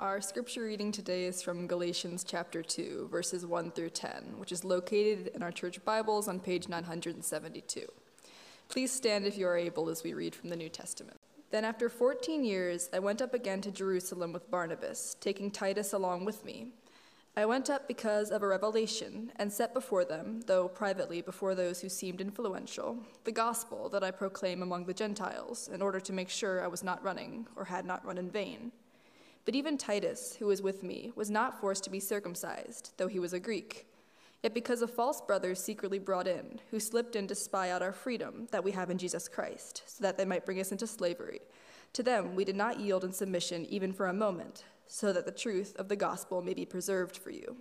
Our scripture reading today is from Galatians chapter 2, verses 1 through 10, which is located in our church Bibles on page 972. Please stand if you are able as we read from the New Testament. Then, after 14 years, I went up again to Jerusalem with Barnabas, taking Titus along with me. I went up because of a revelation and set before them, though privately before those who seemed influential, the gospel that I proclaim among the Gentiles, in order to make sure I was not running or had not run in vain. But even Titus, who was with me, was not forced to be circumcised, though he was a Greek. Yet because of false brothers secretly brought in, who slipped in to spy out our freedom that we have in Jesus Christ, so that they might bring us into slavery, to them we did not yield in submission even for a moment, so that the truth of the gospel may be preserved for you.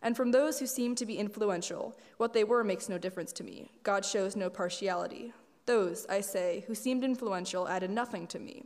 And from those who seem to be influential, what they were makes no difference to me. God shows no partiality. Those, I say, who seemed influential added nothing to me.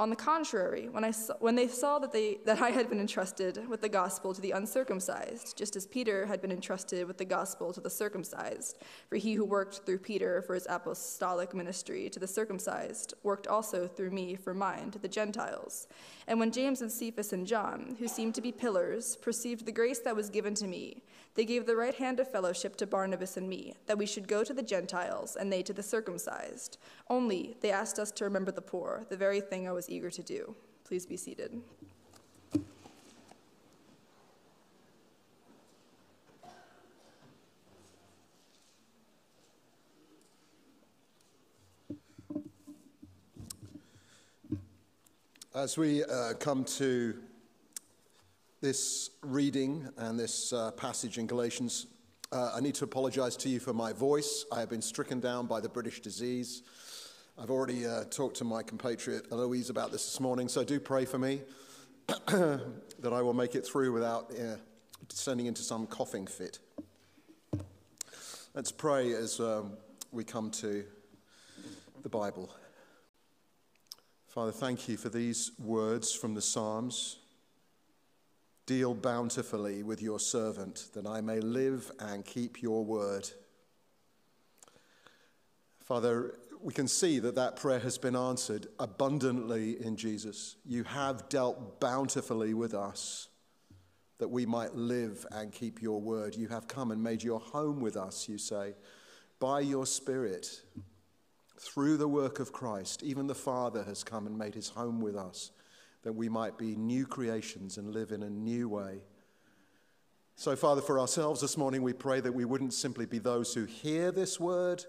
On the contrary, when, I saw, when they saw that, they, that I had been entrusted with the gospel to the uncircumcised, just as Peter had been entrusted with the gospel to the circumcised, for he who worked through Peter for his apostolic ministry to the circumcised worked also through me for mine to the Gentiles. And when James and Cephas and John, who seemed to be pillars, perceived the grace that was given to me, they gave the right hand of fellowship to Barnabas and me, that we should go to the Gentiles and they to the circumcised. Only they asked us to remember the poor, the very thing I was eager to do. Please be seated. As we uh, come to this reading and this uh, passage in Galatians, uh, I need to apologize to you for my voice. I have been stricken down by the British disease. I've already uh, talked to my compatriot Eloise about this this morning, so do pray for me that I will make it through without uh, descending into some coughing fit. Let's pray as um, we come to the Bible. Father, thank you for these words from the Psalms. Deal bountifully with your servant, that I may live and keep your word. Father, we can see that that prayer has been answered abundantly in Jesus. You have dealt bountifully with us that we might live and keep your word. You have come and made your home with us, you say, by your Spirit. Through the work of Christ, even the Father has come and made his home with us that we might be new creations and live in a new way. So, Father, for ourselves this morning, we pray that we wouldn't simply be those who hear this word,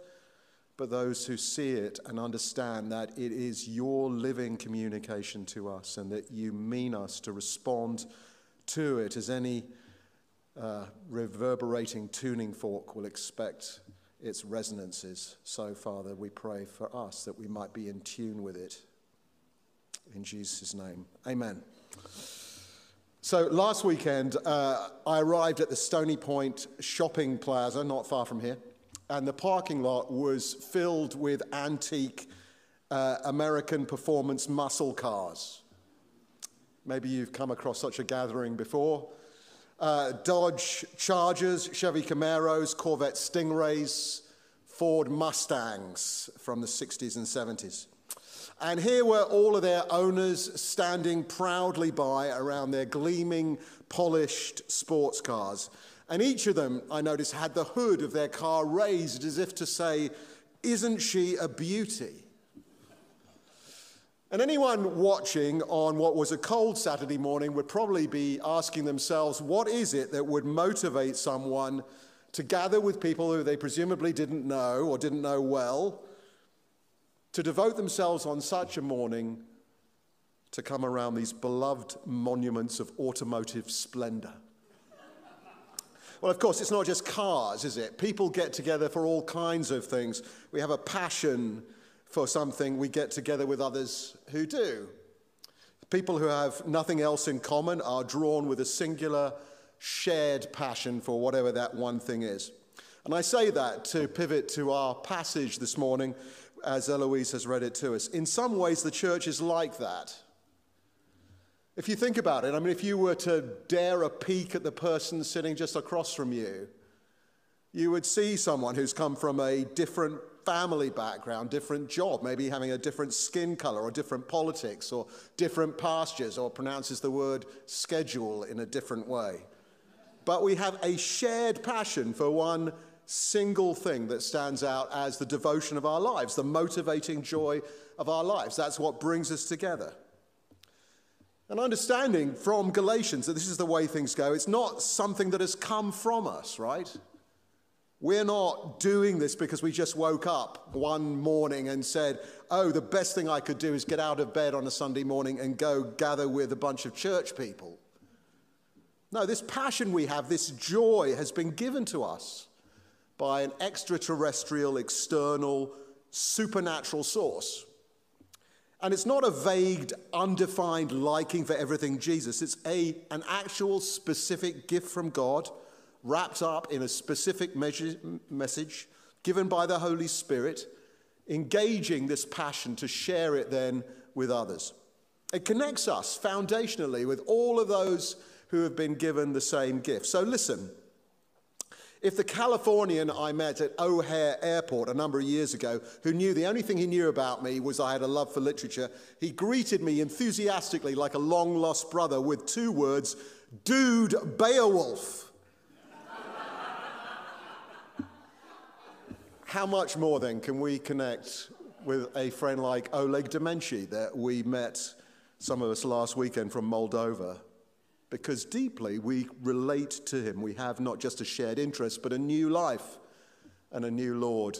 but those who see it and understand that it is your living communication to us and that you mean us to respond to it as any uh, reverberating tuning fork will expect its resonances. So, Father, we pray for us that we might be in tune with it in Jesus' name. Amen. So last weekend, uh, I arrived at the Stony Point shopping plaza, not far from here, and the parking lot was filled with antique uh, American performance muscle cars. Maybe you've come across such a gathering before. Uh, Dodge Chargers, Chevy Camaros, Corvette Stingrays, Ford Mustangs from the 60s and 70s. And here were all of their owners standing proudly by around their gleaming, polished sports cars. And each of them, I noticed, had the hood of their car raised as if to say, Isn't she a beauty? And anyone watching on what was a cold Saturday morning would probably be asking themselves, What is it that would motivate someone to gather with people who they presumably didn't know or didn't know well? to devote themselves on such a morning to come around these beloved monuments of automotive splendor. Well, of course, it's not just cars, is it? People get together for all kinds of things. We have a passion for something, we get together with others who do. People who have nothing else in common are drawn with a singular shared passion for whatever that one thing is. And I say that to pivot to our passage this morning, as Eloise has read it to us. In some ways, the church is like that. If you think about it, I mean, if you were to dare a peek at the person sitting just across from you, you would see someone who's come from a different family background, different job, maybe having a different skin color or different politics or different pastures or pronounces the word schedule in a different way. But we have a shared passion for one single thing that stands out as the devotion of our lives, the motivating joy of our lives. That's what brings us together. And understanding from Galatians that this is the way things go, it's not something that has come from us, right? We're not doing this because we just woke up one morning and said, Oh, the best thing I could do is get out of bed on a Sunday morning and go gather with a bunch of church people. No, this passion we have, this joy has been given to us by an extraterrestrial, external, supernatural source. And it's not a vague, undefined liking for everything Jesus. It's a, an actual specific gift from God, wrapped up in a specific measure, message given by the Holy Spirit, engaging this passion to share it then with others. It connects us foundationally with all of those who have been given the same gift. So listen, if the Californian I met at O'Hare Airport a number of years ago, who knew the only thing he knew about me was I had a love for literature, he greeted me enthusiastically like a long lost brother with two words Dude Beowulf. How much more then can we connect with a friend like Oleg Demenchi that we met, some of us last weekend from Moldova? Because deeply we relate to him. We have not just a shared interest, but a new life and a new Lord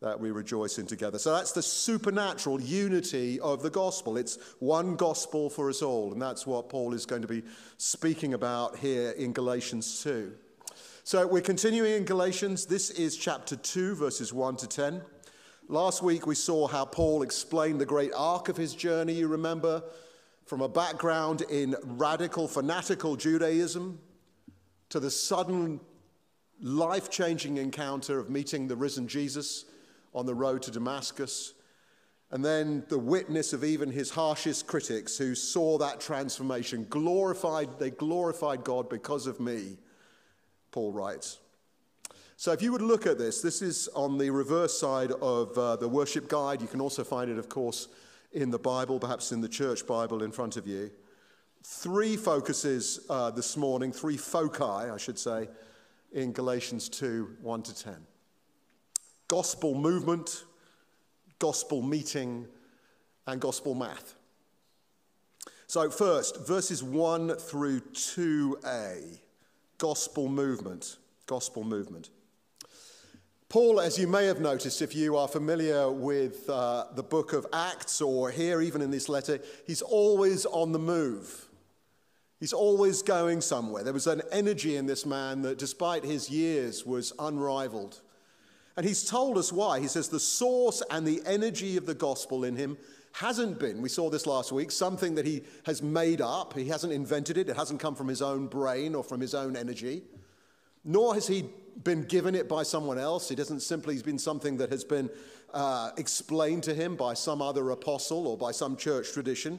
that we rejoice in together. So that's the supernatural unity of the gospel. It's one gospel for us all, and that's what Paul is going to be speaking about here in Galatians 2. So we're continuing in Galatians. This is chapter 2, verses 1 to 10. Last week we saw how Paul explained the great arc of his journey, you remember, from a background in radical, fanatical Judaism to the sudden life changing encounter of meeting the risen Jesus on the road to Damascus, and then the witness of even his harshest critics who saw that transformation. Glorified, they glorified God because of me, Paul writes. So, if you would look at this, this is on the reverse side of uh, the worship guide. You can also find it, of course, in the Bible, perhaps in the church Bible in front of you. Three focuses uh, this morning, three foci, I should say, in Galatians 2 1 to 10. Gospel movement, gospel meeting, and gospel math. So, first, verses 1 through 2a, gospel movement. Gospel movement. Paul, as you may have noticed if you are familiar with uh, the book of Acts or here even in this letter, he's always on the move. He's always going somewhere. There was an energy in this man that, despite his years, was unrivaled. And he's told us why. He says the source and the energy of the gospel in him hasn't been, we saw this last week, something that he has made up. He hasn't invented it, it hasn't come from his own brain or from his own energy. Nor has he been given it by someone else. It hasn't simply been something that has been uh, explained to him by some other apostle or by some church tradition.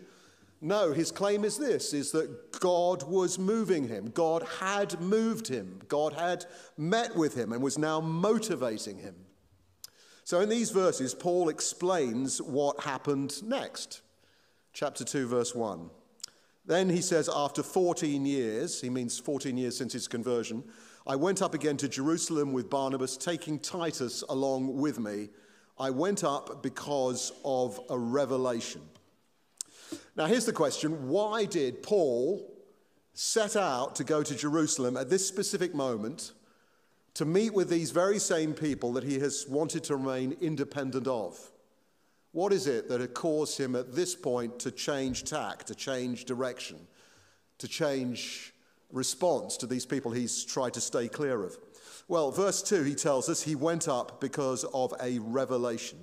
No, his claim is this is that God was moving him. God had moved him. God had met with him and was now motivating him. So in these verses, Paul explains what happened next. Chapter 2, verse 1. Then he says, after 14 years, he means 14 years since his conversion, I went up again to Jerusalem with Barnabas, taking Titus along with me. I went up because of a revelation. Now, here's the question why did Paul set out to go to Jerusalem at this specific moment to meet with these very same people that he has wanted to remain independent of? What is it that had caused him at this point to change tack, to change direction, to change response to these people he's tried to stay clear of? Well, verse 2, he tells us he went up because of a revelation.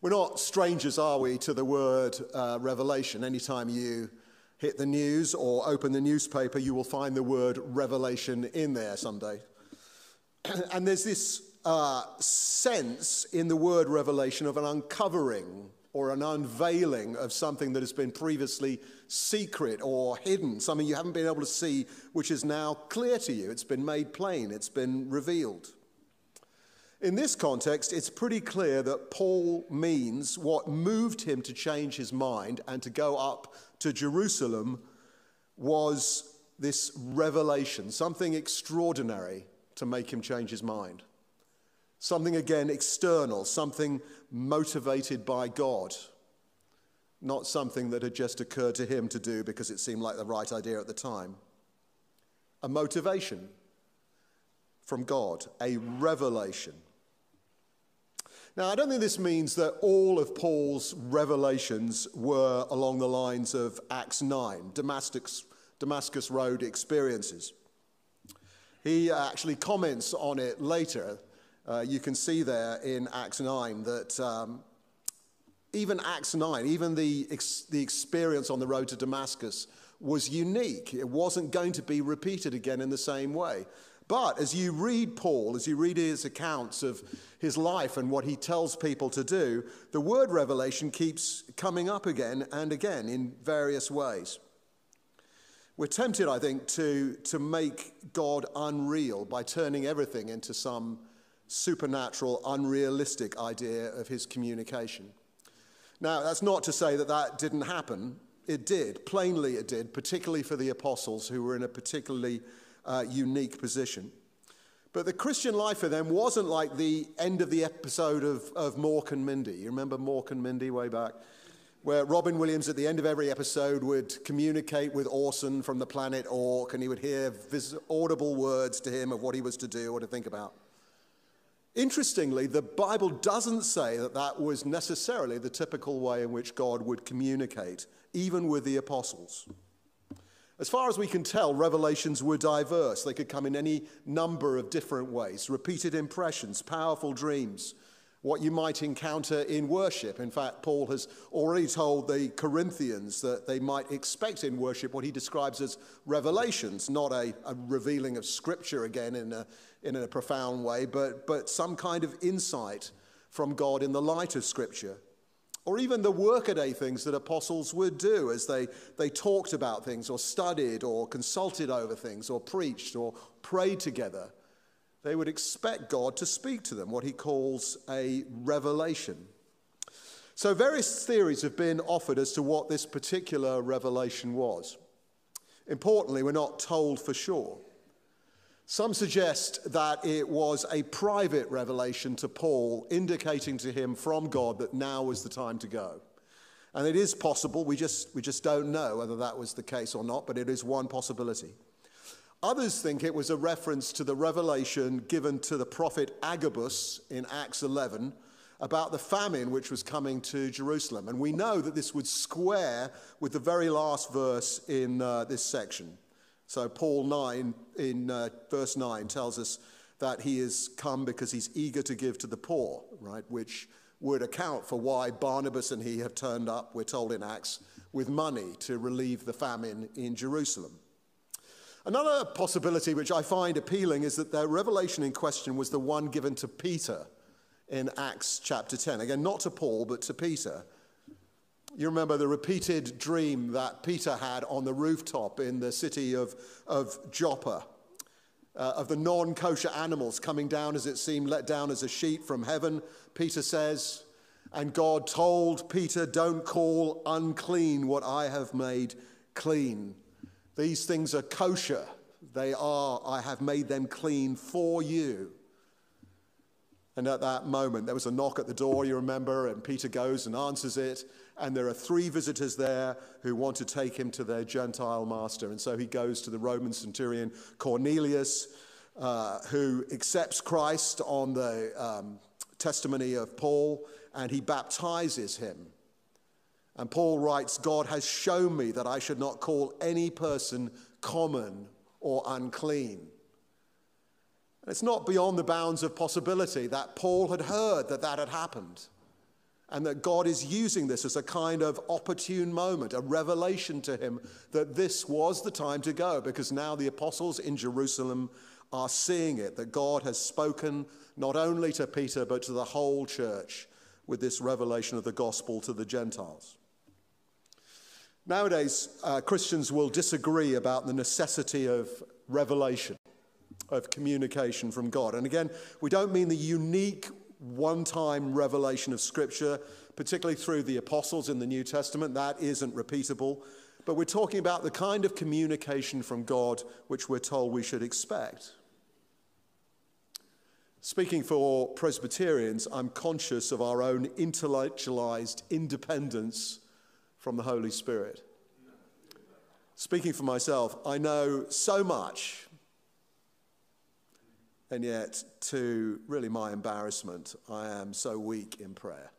We're not strangers, are we, to the word uh, revelation? Anytime you hit the news or open the newspaper, you will find the word revelation in there someday. and there's this uh, sense in the word revelation of an uncovering or an unveiling of something that has been previously secret or hidden, something you haven't been able to see, which is now clear to you. It's been made plain, it's been revealed. In this context, it's pretty clear that Paul means what moved him to change his mind and to go up to Jerusalem was this revelation, something extraordinary to make him change his mind. Something again external, something motivated by God, not something that had just occurred to him to do because it seemed like the right idea at the time. A motivation from God, a revelation. Now, I don't think this means that all of Paul's revelations were along the lines of Acts 9, Damascus, Damascus Road experiences. He actually comments on it later. Uh, you can see there in Acts 9 that um, even Acts 9, even the, ex- the experience on the road to Damascus was unique. It wasn't going to be repeated again in the same way. But as you read Paul, as you read his accounts of his life and what he tells people to do, the word revelation keeps coming up again and again in various ways. We're tempted, I think, to, to make God unreal by turning everything into some supernatural, unrealistic idea of his communication. Now, that's not to say that that didn't happen. It did. Plainly, it did, particularly for the apostles who were in a particularly uh, unique position. But the Christian life for them wasn't like the end of the episode of, of Mork and Mindy. You remember Mork and Mindy way back? Where Robin Williams, at the end of every episode, would communicate with Orson from the planet Ork, and he would hear vis- audible words to him of what he was to do or to think about. Interestingly, the Bible doesn't say that that was necessarily the typical way in which God would communicate, even with the apostles. As far as we can tell, revelations were diverse. They could come in any number of different ways repeated impressions, powerful dreams, what you might encounter in worship. In fact, Paul has already told the Corinthians that they might expect in worship what he describes as revelations, not a, a revealing of scripture again in a, in a profound way, but, but some kind of insight from God in the light of scripture or even the workaday things that apostles would do as they, they talked about things or studied or consulted over things or preached or prayed together. They would expect God to speak to them, what he calls a revelation. So, various theories have been offered as to what this particular revelation was. Importantly, we're not told for sure. Some suggest that it was a private revelation to Paul, indicating to him from God that now was the time to go. And it is possible, we just, we just don't know whether that was the case or not, but it is one possibility. Others think it was a reference to the revelation given to the prophet Agabus in Acts 11 about the famine which was coming to Jerusalem. And we know that this would square with the very last verse in uh, this section. So, Paul 9, in uh, verse 9, tells us that he has come because he's eager to give to the poor, right? Which would account for why Barnabas and he have turned up, we're told in Acts, with money to relieve the famine in Jerusalem. Another possibility which I find appealing is that the revelation in question was the one given to Peter in Acts chapter 10. Again, not to Paul, but to Peter. You remember the repeated dream that Peter had on the rooftop in the city of, of Joppa, uh, of the non kosher animals coming down, as it seemed, let down as a sheet from heaven. Peter says, And God told Peter, Don't call unclean what I have made clean. These things are kosher. They are, I have made them clean for you. And at that moment, there was a knock at the door, you remember, and Peter goes and answers it. And there are three visitors there who want to take him to their Gentile master. And so he goes to the Roman centurion Cornelius, uh, who accepts Christ on the um, testimony of Paul, and he baptizes him. And Paul writes, God has shown me that I should not call any person common or unclean. And it's not beyond the bounds of possibility that Paul had heard that that had happened and that God is using this as a kind of opportune moment, a revelation to him that this was the time to go because now the apostles in Jerusalem are seeing it, that God has spoken not only to Peter but to the whole church with this revelation of the gospel to the Gentiles. Nowadays, uh, Christians will disagree about the necessity of revelation. of communication from God. And again, we don't mean the unique one time revelation of Scripture, particularly through the apostles in the New Testament. That isn't repeatable. But we're talking about the kind of communication from God which we're told we should expect. Speaking for Presbyterians, I'm conscious of our own intellectualized independence from the Holy Spirit. Speaking for myself, I know so much, and yet, to really my embarrassment, I am so weak in prayer.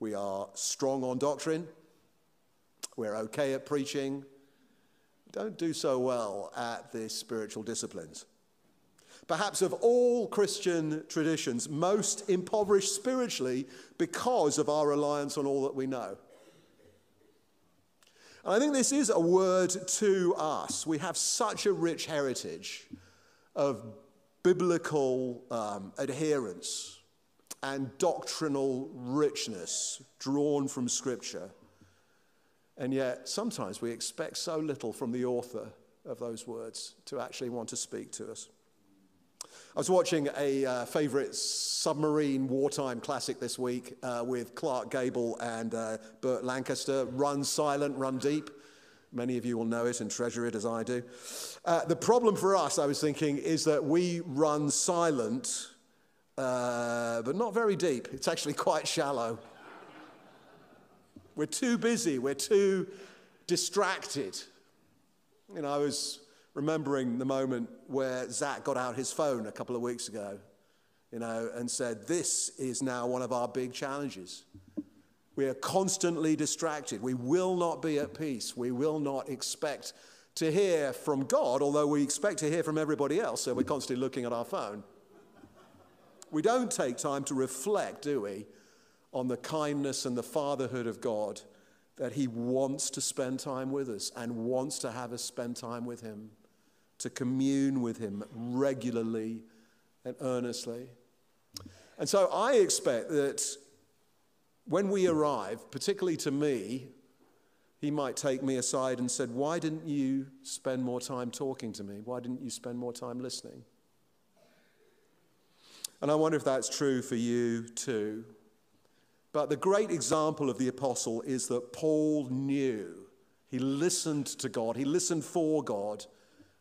We are strong on doctrine, we're okay at preaching, don't do so well at the spiritual disciplines perhaps of all Christian traditions, most impoverished spiritually because of our reliance on all that we know. And I think this is a word to us. We have such a rich heritage of biblical um, adherence and doctrinal richness drawn from Scripture. And yet, sometimes we expect so little from the author of those words to actually want to speak to us. I was watching a uh, favorite submarine wartime classic this week uh, with Clark Gable and uh, Burt Lancaster, Run Silent, Run Deep. Many of you will know it and treasure it as I do. Uh, the problem for us, I was thinking, is that we run silent, uh, but not very deep. It's actually quite shallow. We're too busy, we're too distracted. You know, I was remembering the moment where Zach got out his phone a couple of weeks ago, you know, and said, This is now one of our big challenges. We are constantly distracted. We will not be at peace. We will not expect to hear from God, although we expect to hear from everybody else, so we're constantly looking at our phone. We don't take time to reflect, do we, on the kindness and the fatherhood of God that He wants to spend time with us and wants to have us spend time with Him to commune with Him regularly and earnestly. And so I expect that when we arrive, particularly to me, he might take me aside and said, "Why didn't you spend more time talking to me? Why didn't you spend more time listening?" And I wonder if that's true for you too. But the great example of the apostle is that Paul knew. He listened to God, he listened for God,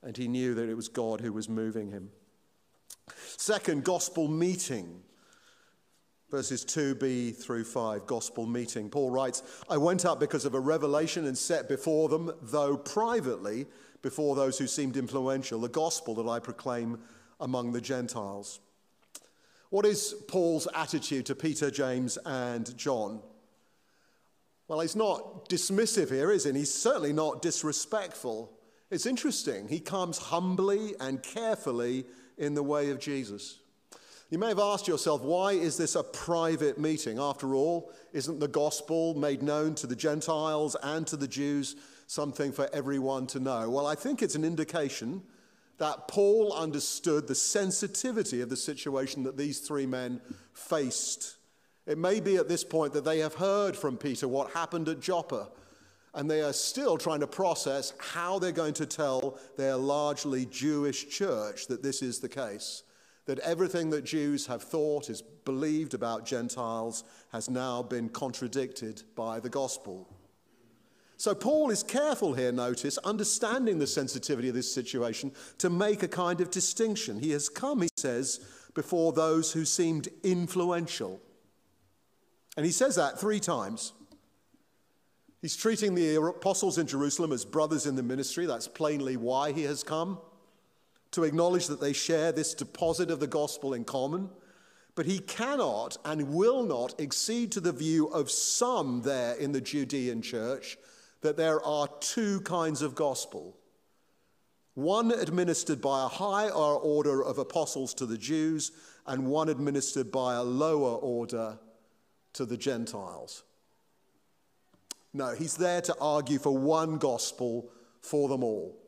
and he knew that it was God who was moving him. Second, gospel meeting. Verses 2b through 5, gospel meeting. Paul writes, I went up because of a revelation and set before them, though privately, before those who seemed influential, the gospel that I proclaim among the Gentiles. What is Paul's attitude to Peter, James, and John? Well, he's not dismissive here, is he? He's certainly not disrespectful. It's interesting. He comes humbly and carefully in the way of Jesus. You may have asked yourself, why is this a private meeting? After all, isn't the gospel made known to the Gentiles and to the Jews something for everyone to know? Well, I think it's an indication that Paul understood the sensitivity of the situation that these three men faced. It may be at this point that they have heard from Peter what happened at Joppa and they are still trying to process how they're going to tell their largely Jewish church that this is the case. That everything that Jews have thought is believed about Gentiles has now been contradicted by the gospel. So, Paul is careful here, notice, understanding the sensitivity of this situation, to make a kind of distinction. He has come, he says, before those who seemed influential. And he says that three times. He's treating the apostles in Jerusalem as brothers in the ministry. That's plainly why he has come, to acknowledge that they share this deposit of the gospel in common. But he cannot and will not accede to the view of some there in the Judean church that there are two kinds of gospel one administered by a higher order of apostles to the Jews, and one administered by a lower order to the Gentiles. No, he's there to argue for one gospel for them all.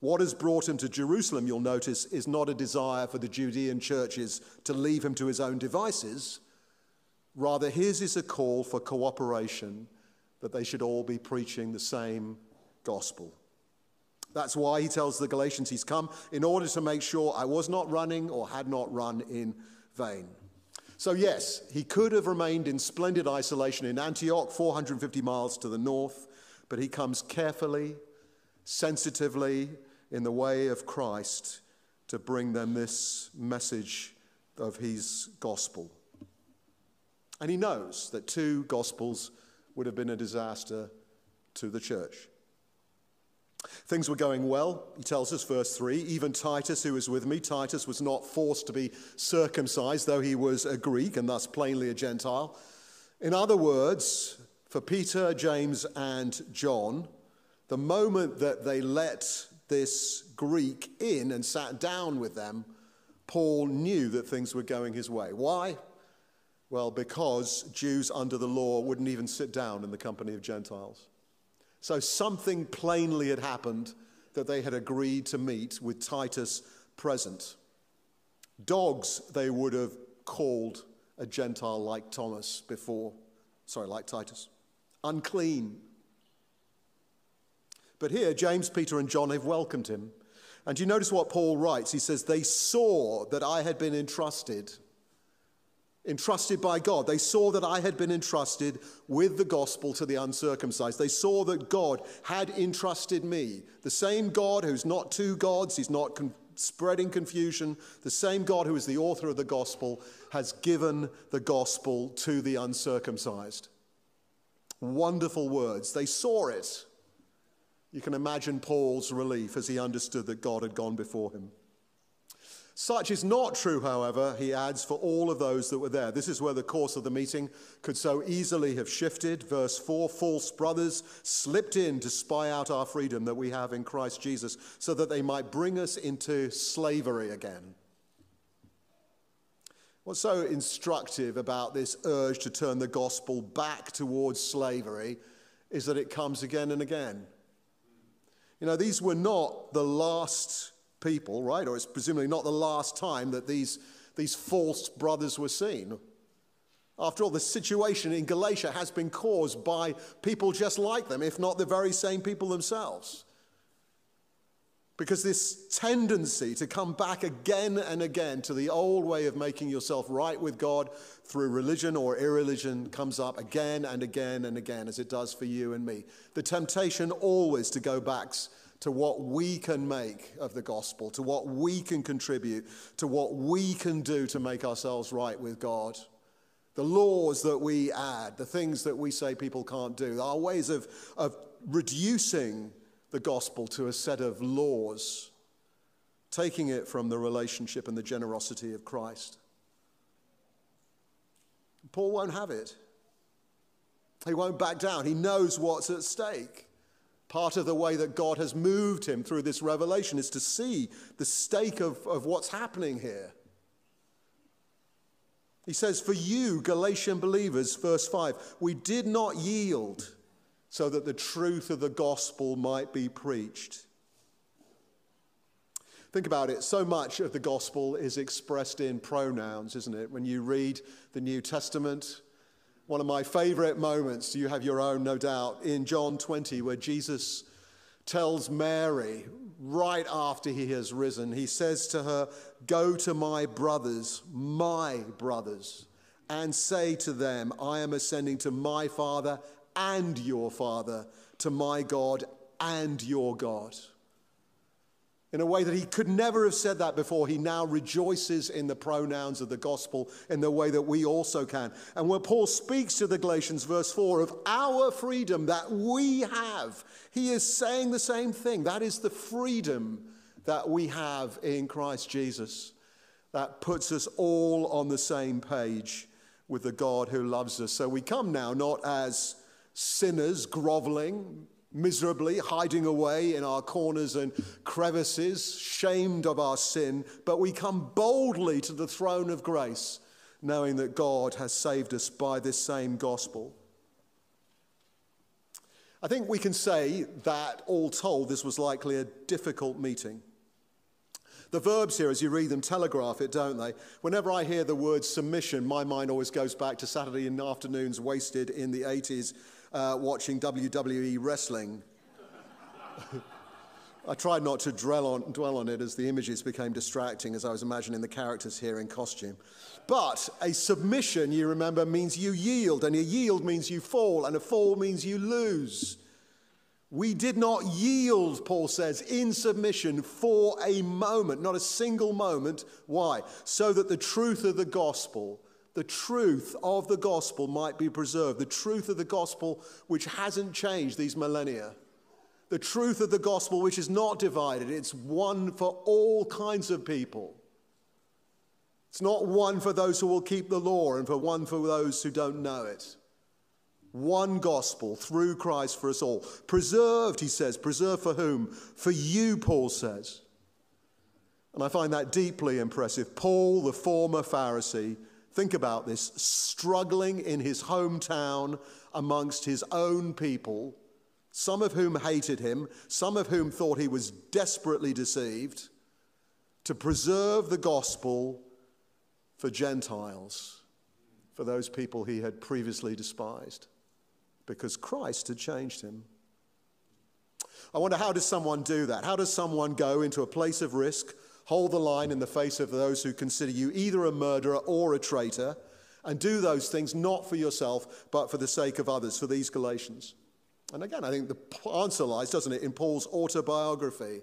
What has brought him to Jerusalem, you'll notice, is not a desire for the Judean churches to leave him to his own devices. Rather, his is a call for cooperation that they should all be preaching the same gospel. That's why he tells the Galatians he's come in order to make sure I was not running or had not run in vain. So, yes, he could have remained in splendid isolation in Antioch, 450 miles to the north, but he comes carefully, sensitively, in the way of Christ to bring them this message of his gospel. And he knows that two gospels would have been a disaster to the church. Things were going well, he tells us, verse 3. Even Titus, who was with me, Titus was not forced to be circumcised, though he was a Greek and thus plainly a Gentile. In other words, for Peter, James, and John, the moment that they let this Greek in and sat down with them, Paul knew that things were going his way. Why? Well, because Jews under the law wouldn't even sit down in the company of Gentiles. So something plainly had happened that they had agreed to meet with Titus present. Dogs, they would have called a Gentile like Thomas before, sorry, like Titus. Unclean. But here, James, Peter, and John have welcomed him. And you notice what Paul writes? He says, They saw that I had been entrusted entrusted by God. They saw that I had been entrusted with the gospel to the uncircumcised. They saw that God had entrusted me. The same God who's not two gods, he's not con- spreading confusion. The same God who is the author of the gospel has given the gospel to the uncircumcised. Wonderful words. They saw it. You can imagine Paul's relief as he understood that God had gone before him. Such is not true, however, he adds, for all of those that were there. This is where the course of the meeting could so easily have shifted. Verse 4 false brothers slipped in to spy out our freedom that we have in Christ Jesus, so that they might bring us into slavery again. What's so instructive about this urge to turn the gospel back towards slavery is that it comes again and again. You know, these were not the last people, right? Or it's presumably not the last time that these, these false brothers were seen. After all, the situation in Galatia has been caused by people just like them, if not the very same people themselves. Because this tendency to come back again and again to the old way of making yourself right with God through religion or irreligion comes up again and again and again, as it does for you and me. The temptation always to go back to what we can make of the gospel, to what we can contribute, to what we can do to make ourselves right with God. The laws that we add, the things that we say people can't do, our ways of, of reducing the gospel to a set of laws, taking it from the relationship and the generosity of Christ. Paul won't have it. He won't back down. He knows what's at stake. Part of the way that God has moved him through this revelation is to see the stake of, of what's happening here. He says, For you, Galatian believers, verse 5, we did not yield so that the truth of the gospel might be preached. Think about it. So much of the gospel is expressed in pronouns, isn't it? When you read the New Testament, one of my favorite moments, you have your own, no doubt, in John 20, where Jesus tells Mary, right after he has risen, he says to her, Go to my brothers, my brothers, and say to them, I am ascending to my Father and your Father, to my God and your God in a way that he could never have said that before. He now rejoices in the pronouns of the gospel in the way that we also can. And when Paul speaks to the Galatians, verse 4, of our freedom that we have, he is saying the same thing. That is the freedom that we have in Christ Jesus. That puts us all on the same page with the God who loves us. So we come now not as sinners groveling, miserably, hiding away in our corners and crevices, shamed of our sin, but we come boldly to the throne of grace, knowing that God has saved us by this same gospel. I think we can say that, all told, this was likely a difficult meeting. The verbs here, as you read them, telegraph it, don't they? Whenever I hear the word submission, my mind always goes back to Saturday afternoons wasted in the 80s uh, watching WWE wrestling. I tried not to dwell on, dwell on it as the images became distracting as I was imagining the characters here in costume. But a submission, you remember, means you yield, and a yield means you fall, and a fall means you lose. We did not yield, Paul says, in submission for a moment, not a single moment. Why? So that the truth of the gospel, the truth of the gospel might be preserved, the truth of the gospel which hasn't changed these millennia the truth of the gospel, which is not divided, it's one for all kinds of people. It's not one for those who will keep the law and for one for those who don't know it. One gospel through Christ for us all. Preserved, he says. Preserved for whom? For you, Paul says. And I find that deeply impressive. Paul, the former Pharisee, think about this, struggling in his hometown amongst his own people some of whom hated him, some of whom thought he was desperately deceived, to preserve the gospel for Gentiles, for those people he had previously despised, because Christ had changed him. I wonder how does someone do that? How does someone go into a place of risk, hold the line in the face of those who consider you either a murderer or a traitor, and do those things not for yourself, but for the sake of others, for these Galatians? And again, I think the answer lies, doesn't it, in Paul's autobiography.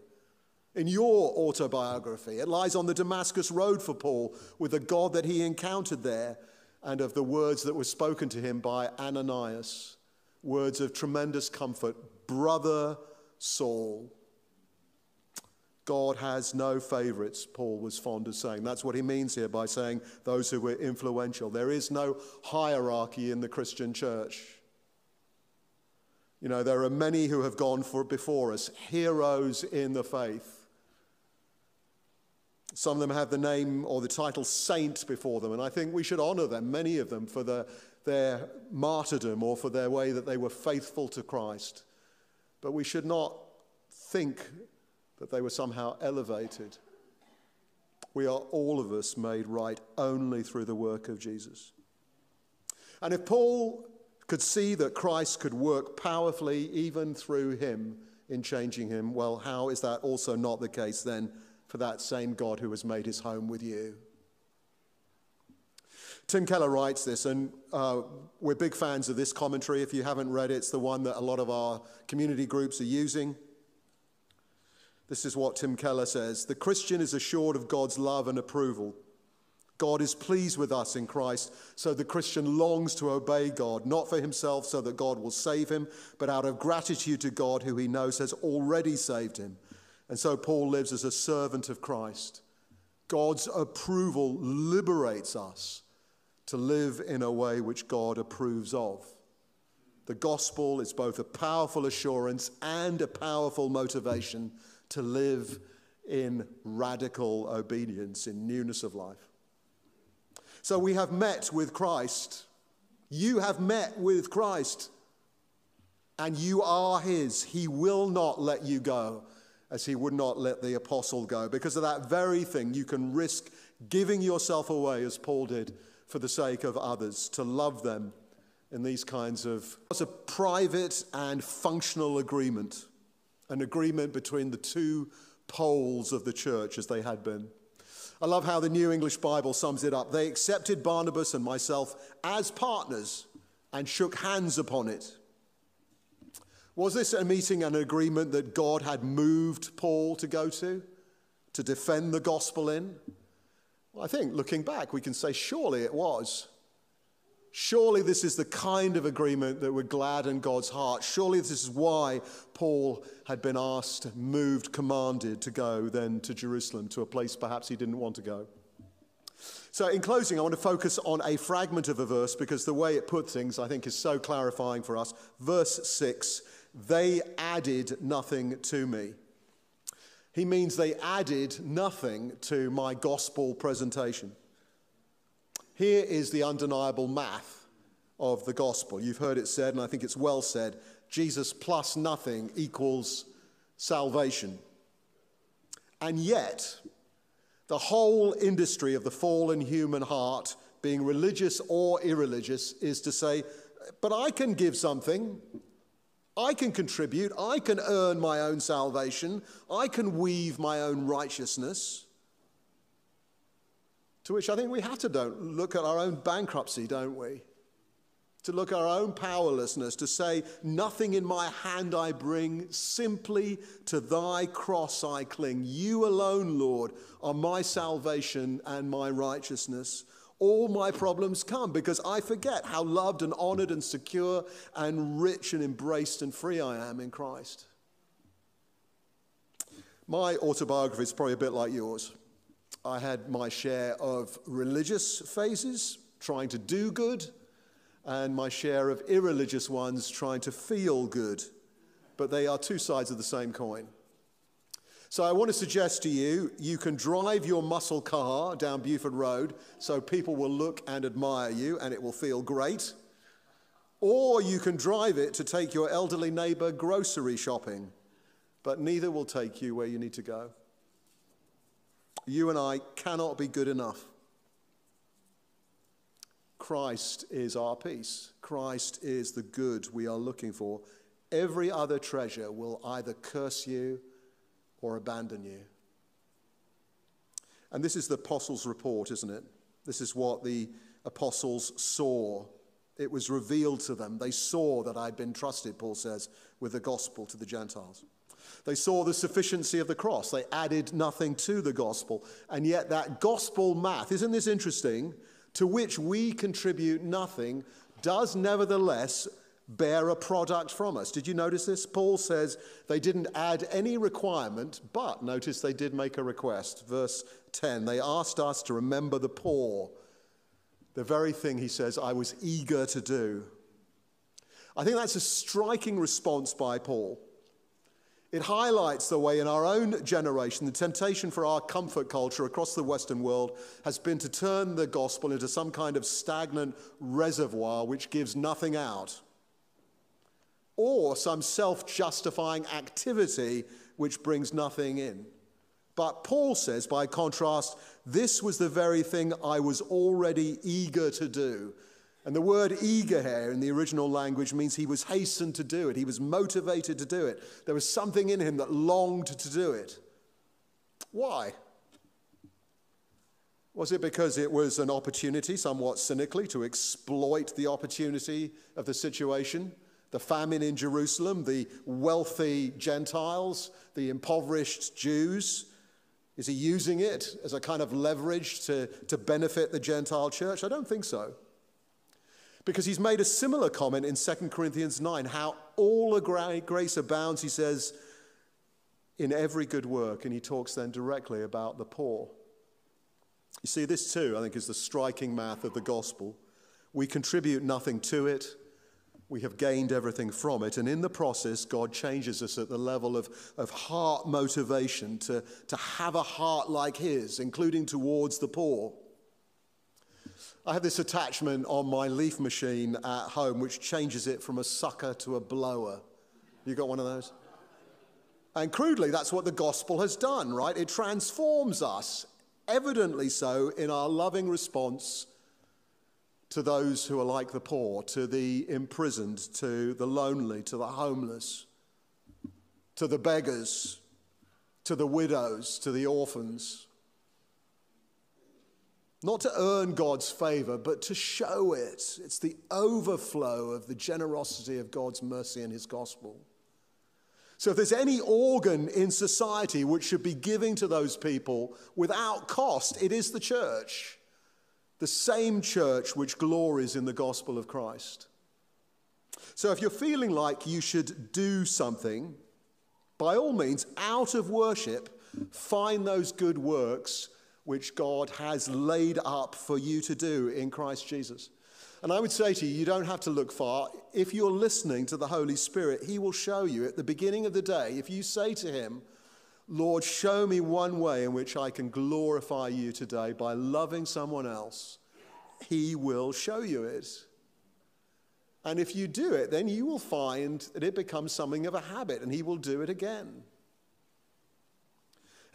In your autobiography, it lies on the Damascus Road for Paul with the God that he encountered there and of the words that were spoken to him by Ananias. Words of tremendous comfort. Brother Saul. God has no favorites, Paul was fond of saying. That's what he means here by saying those who were influential. There is no hierarchy in the Christian church. You know, there are many who have gone for, before us, heroes in the faith. Some of them have the name or the title saint before them, and I think we should honor them, many of them, for the, their martyrdom or for their way that they were faithful to Christ. But we should not think that they were somehow elevated. We are all of us made right only through the work of Jesus. And if Paul could see that Christ could work powerfully even through him in changing him, well, how is that also not the case then for that same God who has made his home with you? Tim Keller writes this, and uh, we're big fans of this commentary. If you haven't read it, it's the one that a lot of our community groups are using. This is what Tim Keller says The Christian is assured of God's love and approval God is pleased with us in Christ, so the Christian longs to obey God, not for himself so that God will save him, but out of gratitude to God who he knows has already saved him. And so Paul lives as a servant of Christ. God's approval liberates us to live in a way which God approves of. The gospel is both a powerful assurance and a powerful motivation to live in radical obedience, in newness of life. So we have met with Christ. You have met with Christ. And you are his. He will not let you go as he would not let the apostle go. Because of that very thing, you can risk giving yourself away, as Paul did, for the sake of others, to love them in these kinds of. It's a private and functional agreement, an agreement between the two poles of the church as they had been. I love how the New English Bible sums it up. They accepted Barnabas and myself as partners and shook hands upon it. Was this a meeting and an agreement that God had moved Paul to go to, to defend the gospel in? Well, I think looking back, we can say surely it was. Surely this is the kind of agreement that would gladden God's heart. Surely this is why Paul had been asked, moved, commanded to go then to Jerusalem, to a place perhaps he didn't want to go. So, in closing, I want to focus on a fragment of a verse because the way it put things, I think, is so clarifying for us. Verse 6 They added nothing to me. He means they added nothing to my gospel presentation. Here is the undeniable math of the gospel. You've heard it said, and I think it's well said Jesus plus nothing equals salvation. And yet, the whole industry of the fallen human heart, being religious or irreligious, is to say, but I can give something. I can contribute. I can earn my own salvation. I can weave my own righteousness. To which I think we have to don't look at our own bankruptcy, don't we? To look at our own powerlessness, to say, Nothing in my hand I bring, simply to thy cross I cling. You alone, Lord, are my salvation and my righteousness all my problems come because I forget how loved and honored and secure and rich and embraced and free I am in Christ. My autobiography is probably a bit like yours. I had my share of religious phases, trying to do good, and my share of irreligious ones, trying to feel good. But they are two sides of the same coin. So I want to suggest to you, you can drive your muscle car down Buford Road so people will look and admire you and it will feel great. Or you can drive it to take your elderly neighbor grocery shopping, but neither will take you where you need to go. You and I cannot be good enough. Christ is our peace. Christ is the good we are looking for. Every other treasure will either curse you or abandon you. And this is the apostles' report, isn't it? This is what the apostles saw. It was revealed to them. They saw that I'd been trusted, Paul says, with the gospel to the Gentiles. They saw the sufficiency of the cross. They added nothing to the gospel. And yet, that gospel math, isn't this interesting? To which we contribute nothing, does nevertheless bear a product from us. Did you notice this? Paul says they didn't add any requirement, but notice they did make a request. Verse 10 they asked us to remember the poor, the very thing he says I was eager to do. I think that's a striking response by Paul. It highlights the way in our own generation, the temptation for our comfort culture across the Western world has been to turn the gospel into some kind of stagnant reservoir which gives nothing out or some self justifying activity which brings nothing in. But Paul says, by contrast, this was the very thing I was already eager to do. And the word eager here in the original language means he was hastened to do it. He was motivated to do it. There was something in him that longed to do it. Why? Was it because it was an opportunity, somewhat cynically, to exploit the opportunity of the situation? the famine in Jerusalem, the wealthy Gentiles, the impoverished Jews? Is he using it as a kind of leverage to, to benefit the Gentile church? I don't think so. Because he's made a similar comment in 2 Corinthians 9 how all grace abounds, he says, in every good work. And he talks then directly about the poor. You see, this too, I think, is the striking math of the gospel. We contribute nothing to it we have gained everything from it. And in the process, God changes us at the level of, of heart motivation to, to have a heart like His, including towards the poor. I have this attachment on my leaf machine at home which changes it from a sucker to a blower. You got one of those? And crudely, that's what the gospel has done, right? It transforms us, evidently so, in our loving response to those who are like the poor, to the imprisoned, to the lonely, to the homeless, to the beggars, to the widows, to the orphans. Not to earn God's favor, but to show it. It's the overflow of the generosity of God's mercy and His gospel. So, if there's any organ in society which should be giving to those people without cost, it is the church the same church which glories in the gospel of Christ. So if you're feeling like you should do something, by all means, out of worship, find those good works which God has laid up for you to do in Christ Jesus. And I would say to you, you don't have to look far. If you're listening to the Holy Spirit, He will show you at the beginning of the day. If you say to Him, Lord, show me one way in which I can glorify you today by loving someone else. He will show you it. And if you do it, then you will find that it becomes something of a habit and He will do it again.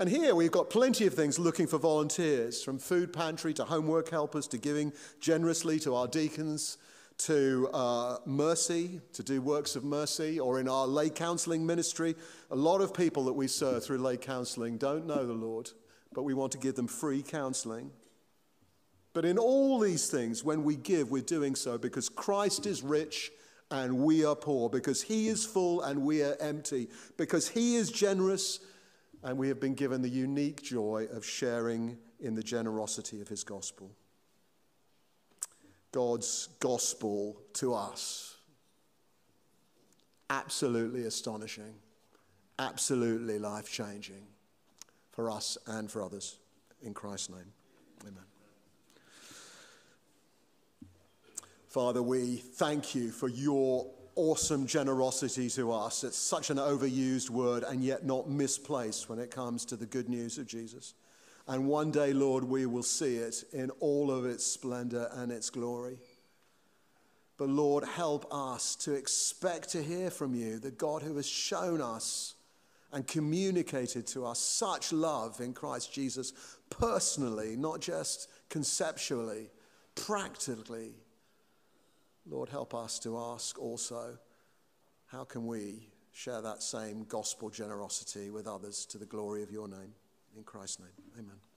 And here we've got plenty of things looking for volunteers, from food pantry to homework helpers to giving generously to our deacons to uh, mercy, to do works of mercy, or in our lay counseling ministry. A lot of people that we serve through lay counseling don't know the Lord, but we want to give them free counseling. But in all these things, when we give, we're doing so because Christ is rich and we are poor, because he is full and we are empty, because he is generous and we have been given the unique joy of sharing in the generosity of his gospel. God's gospel to us. Absolutely astonishing, absolutely life changing for us and for others. In Christ's name, amen. Father, we thank you for your awesome generosity to us. It's such an overused word and yet not misplaced when it comes to the good news of Jesus. And one day, Lord, we will see it in all of its splendor and its glory. But Lord, help us to expect to hear from you, the God who has shown us and communicated to us such love in Christ Jesus personally, not just conceptually, practically Lord, help us to ask also how can we share that same gospel generosity with others to the glory of your name? In Christ's name, amen.